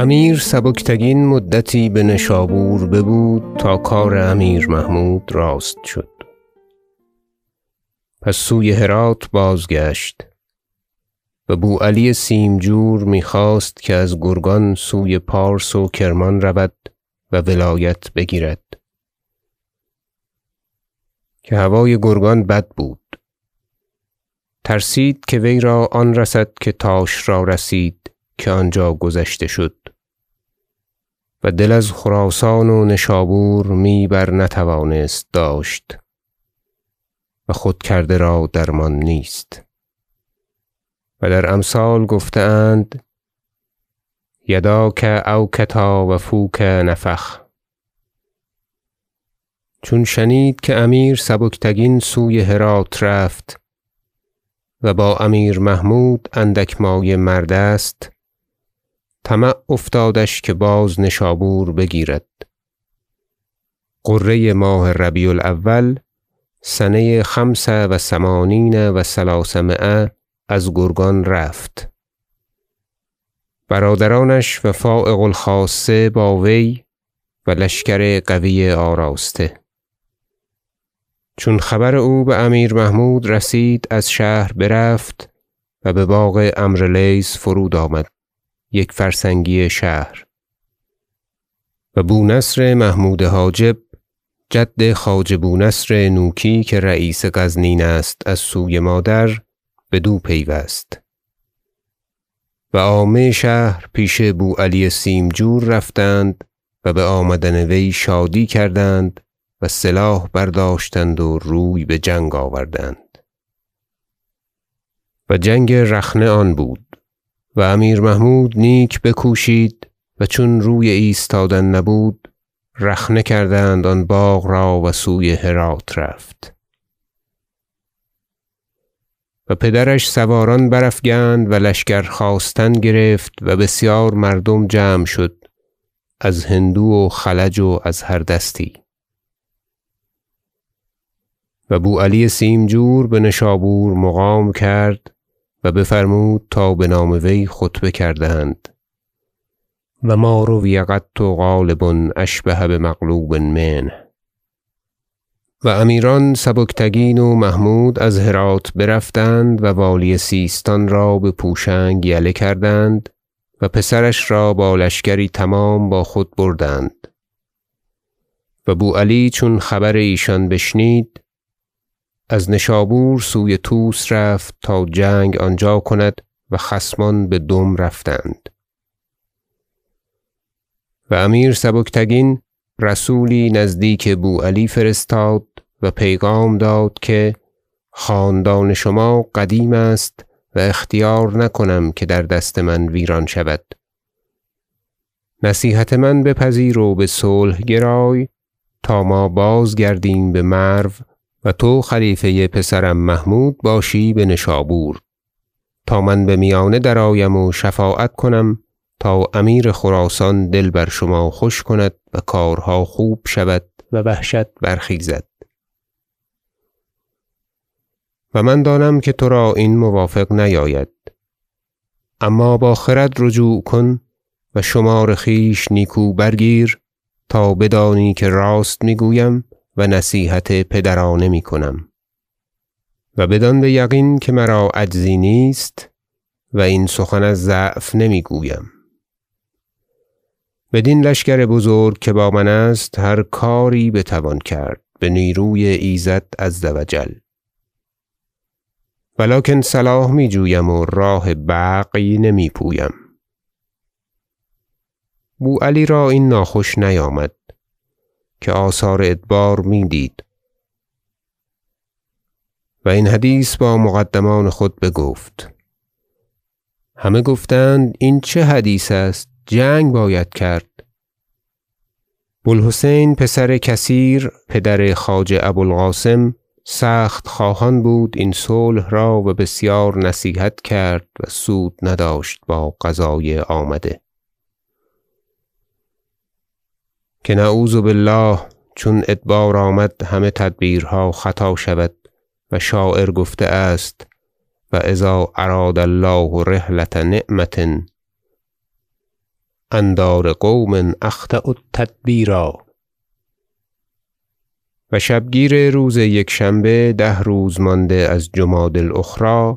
امیر سبکتگین مدتی به نشابور ببود تا کار امیر محمود راست شد. پس سوی هرات بازگشت. و بو علی سیمجور می‌خواست که از گرگان سوی پارس و کرمان رود و ولایت بگیرد. که هوای گرگان بد بود. ترسید که وی را آن رسد که تاش را رسید. که آنجا گذشته شد. و دل از خراسان و نشابور می بر نتوانست داشت و خود کرده را درمان نیست. و در امثال اند یداک اوکتا و فوک نفخ. چون شنید که امیر سبکتگین سوی هرات رفت و با امیر محمود اندک مایه مرد است طمع افتادش که باز نشابور بگیرد. غره ماه ربیع الاول سنه خمس و ثمانین و ثلاثمایه از گرگان رفت. برادرانش و فایق الخاصه با وی و لشکر قوی آراسته. چون خبر او به امیر محمود رسید از شهر برفت و به باغ عمرو لیث فرود آمد. یک فرسنگی شهر. و بو نصر محمود حاجب جد خواجه بو نصر نوکی که رییس غزنین است از سوی مادر بدو پیوست. و عامه شهر پیش بو علی سیمجور رفتند و به آمدن وی شادی کردند و سلاح برداشتند و روی به جنگ آوردند. و جنگ رخنه آن بود. و امیر محمود نیک بکوشید و چون روی ایستادن نبود رخنه کردند آن باغ را و سوی هرات رفت. و پدرش سواران برافگند و لشکر خواستن گرفت و بسیار مردم جمع شد از هندو و خلج و از هر دستی. و بو علی سیمجور به نشابور مقام کرد و بفرمود تا به نام وی خطبه کردند و ما روی قط غالب اشبه بمغلوب منه. و امیران سبکتگین و محمود از هرات برفتند و والی سیستان را به پوشنگ یله کردند و پسرش را با لشکری تمام با خود بردند. و بو علی چون خبر ایشان بشنید از نشابور سوی طوس رفت تا جنگ آنجا کند و خصمان به دم رفتند. و امیر سبکتگین رسولی نزدیک بو علی فرستاد و پیغام داد که خاندان شما قدیم است و اختیار نکنم که در دست من ویران شود. نصیحت من بپذیر و به صلح گرای تا ما بازگردیم به مرو و تو خلیفه پسرم محمود باشی به نشابور. تا من به میانه درآیم و شفاعت کنم تا امیر خراسان دل بر شما خوش کند و کارها خوب شود و وحشت برخیزد. و من دانم که ترا این موافق نیاید. اما با خرد رجوع کن و شمار خویش نیکو برگیر تا بدانی که راست می‌گویم و نصیحت پدرانه می‌کنم. و بدان بیقین که مرا عجزی نیست و این سخن از ضعف نمی‌گویم. بدین لشکر بزرگ که با من است هر کاری بتوان کرد به نیروی ایزد عز و جل. و لکن صلاح می جویم و راه بغی نمی پویم بو علی را این ناخوش نیامد. که آثار ادبار می دید و این حدیث با مقدمان خود بگفت. همه گفتند این چه حدیث است؟ جنگ باید کرد. بو الحسین پسر کثیر پدر خواجه ابو القاسم سخت خواهان بود این صلح را و بسیار نصیحت کرد و سود نداشت با قضای آمده. که نعوذ بالله چون ادبار آمد همه تدبیرها خطا شود و شاعر گفته است و اذا اراد الله رحلة نعمة اندار قوم اخطأوا التدبیرا و شبگیر روز یکشنبه ده روز مانده از جمادی الأخری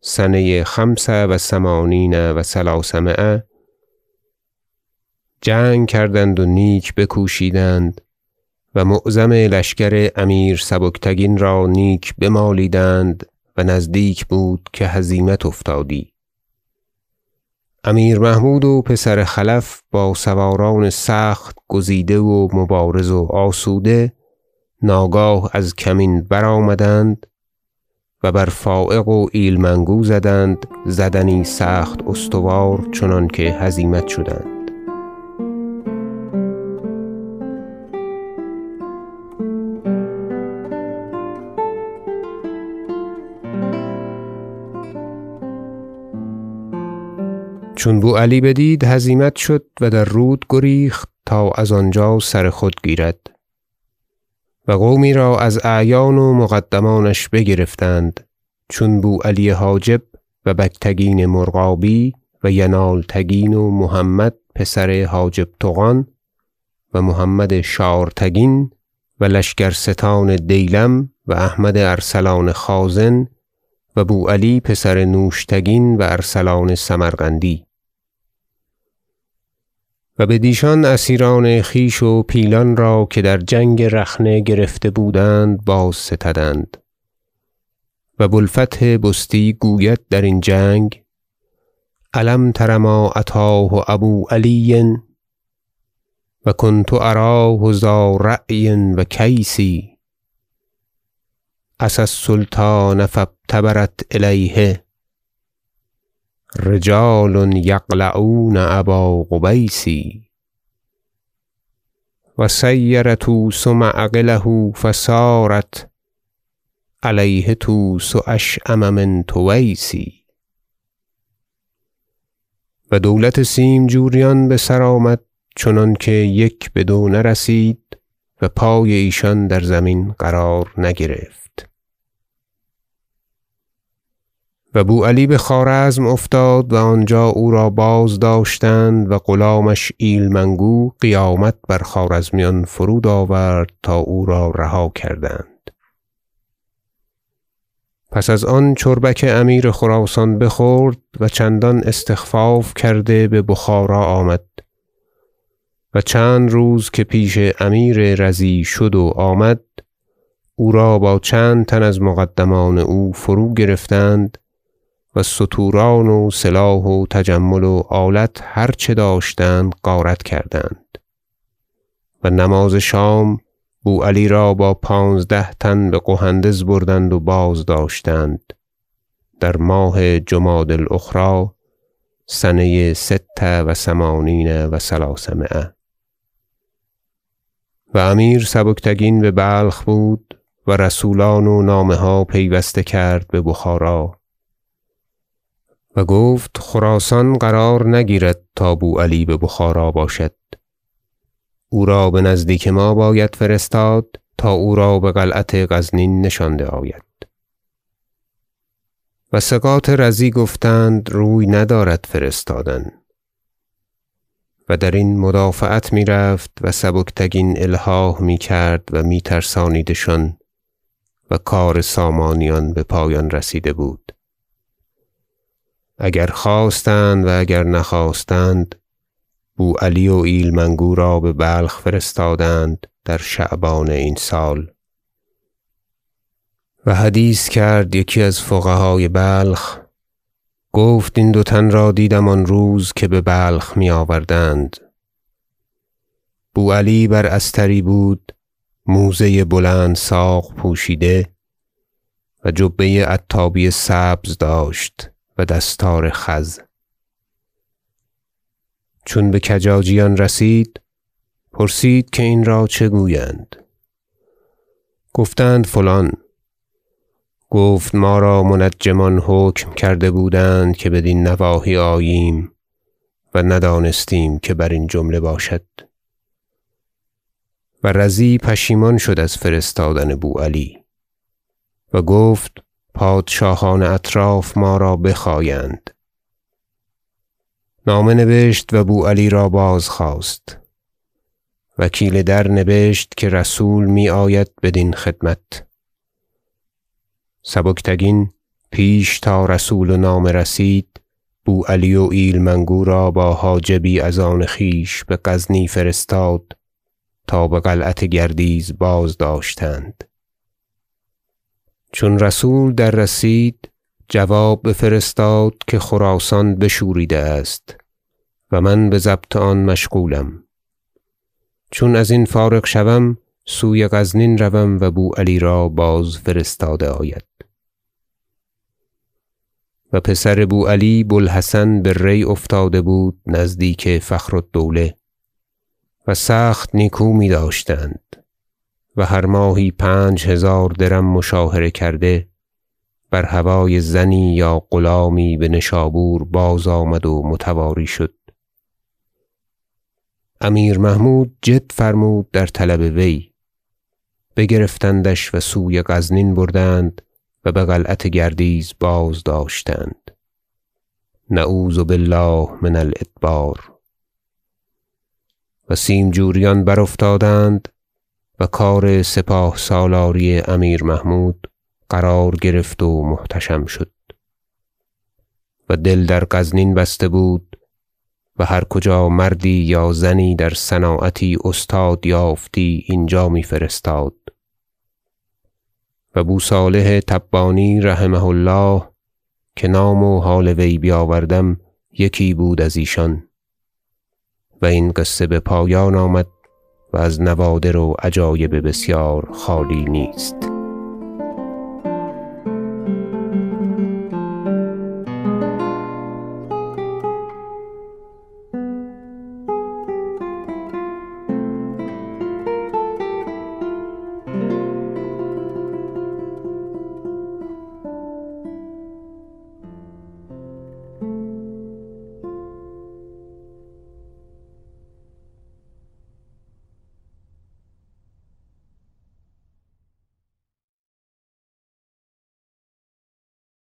سنه خمس و ثمانین و ثلاثمایه جنگ کردند و نیک بکوشیدند و معظم لشکر امیر سبکتگین را نیک بمالیدند و نزدیک بود که هزیمت افتادی. امیر محمود و پسر خلف با سواران سخت گزیده و مبارز و آسوده ناگاه از کمین برآمدند و بر فایق و ایلمنگو زدند زدنی سخت استوار چنانکه هزیمت شدند. چون بو علی بدید هزیمت شد و در رود گریخت تا از آنجا سر خود گیرد. و قومی را از اعیان و مقدمانش بگرفتند. چون بو علی حاجب و بگتگین مرغابی و ینالتگین و محمد پسر حاجب طغان و محمد شارتگین و لشکرستان دیلم و احمد ارسلان خازن و بو علی پسر نوشتگین و ارسلان سمرقندی. و بدیشان اسیران خویش و پیلان را که در جنگ رخنه گرفته بودند بازستدند. و بو الفتح بستی گوید درین جنگ الم تر ما اتاه ابو علی و کنت اراه ذا رأی و کیس عصی السلطان فابتدرت الیه رجال یقلعون ابا قبیس و سیر طوس معقله فصارت علیه طوس اشأم من طویس و دولت سیمجوریان بسر آمد چنانکه یک بدو نرسید و پای ایشان در زمین قرار نگرفت. و بو علی بخوارزم افتاد و آنجا او را بازداشتند و غلامش ایلمنگو قیامت بر خوارزمیان فرود آورد تا او را رها کردند. پس از آن چربک امیر خراسان بخورد و چندان استخفاف کرده ببخارا آمد و چند روز که پیش امیر رضی شد و آمد او را با چند تن از مقدمان او فروگرفتند و ستوران و سلاح و تجمل و آلت هر چه داشتند غارت کردند. و نماز شام بو علی را با پانزده تن بقهندز بردند و بازداشتند در ماه جمادی الأخری سنه ست و ثمانین و ثلاثمایه و امیر سبکتگین ببلخ بود و رسولان و نامه ها پیوسته کرد ببخارا و گفت خراسان قرار نگیرد تا بو علی ببخارا باشد. او را بنزدیک ما باید فرستاد تا او را بقلعت غزنین نشانده آید. و ثقات رضی گفتند روی ندارد فرستادن. و درین مدافعت می‌رفت و سبکتگین الحاح می‌کرد و می ترسانیدشان و کار سامانیان بپایان رسیده بود. اگر خواستند و اگر نخواستند بو علی و ایلمنگو را ببلخ فرستادند در شعبان این سال. و حدیث کرد یکی از فقهای بلخ گفت این دو تن را دیدم آن روز که ببلخ میآوردند. بو علی بر استری بود موزه بلند ساق پوشیده و جبه عتابی سبز داشت. دستار خز. چون بکجاجیان رسید پرسید که این را چه گویند. گفتند فلان. گفت ما را منجمان حکم کرده بودند که بدین نواحی آییم و ندانستیم که برین جمله باشد. و رضی پشیمان شد از فرستادن بو علی. و گفت پادشاهان اطراف ما را بخایند. نامه نبشت و بوعلی را بازخواست. وکیل در نبشت که رسول میآید بدین خدمت. سبکتگین پیش تا رسول و نامه رسید بوعلی و ایلمنگو را با حاجبی از آن خویش بغزنی فرستاد تا بقلعت گردیز بازداشتند. چون رسول دررسید جواب بفرستاد که خراسان بشوریده است و من بضبط آن مشغولم. چون ازین فارغ شوم سوی غزنین روم و بوعلی را باز فرستاده آید. و پسر بوعلی بوالحسن به ری افتاده بود نزدیک فخر الدوله و سخت نیکو میداشتند. و هر ماهی پنج هزار درم مشاهره کرده بر هوای زنی یا غلامی بنشابور بازآمد و متواری شد. امیر محمود جد فرمود در طلب وی. بگرفتندش و سوی غزنین بردند و بقلعت گردیز بازداشتند نعوذ بالله من الادبار. و سیمجوریان برافتادند و کار سپاه سالاری امیر محمود قرار گرفت و محتشم شد. و دل در غزنین بسته بود و هر کجا مردی یا زنی در صناعتی استاد یافتی اینجا میفرستاد. و بوصالح تبانی رحمه الله که نام و حال وی بیاوردم یکی بود از ایشان. و این قصه بپایان آمد و از نوادر و عجایب بسیار خالی نیست.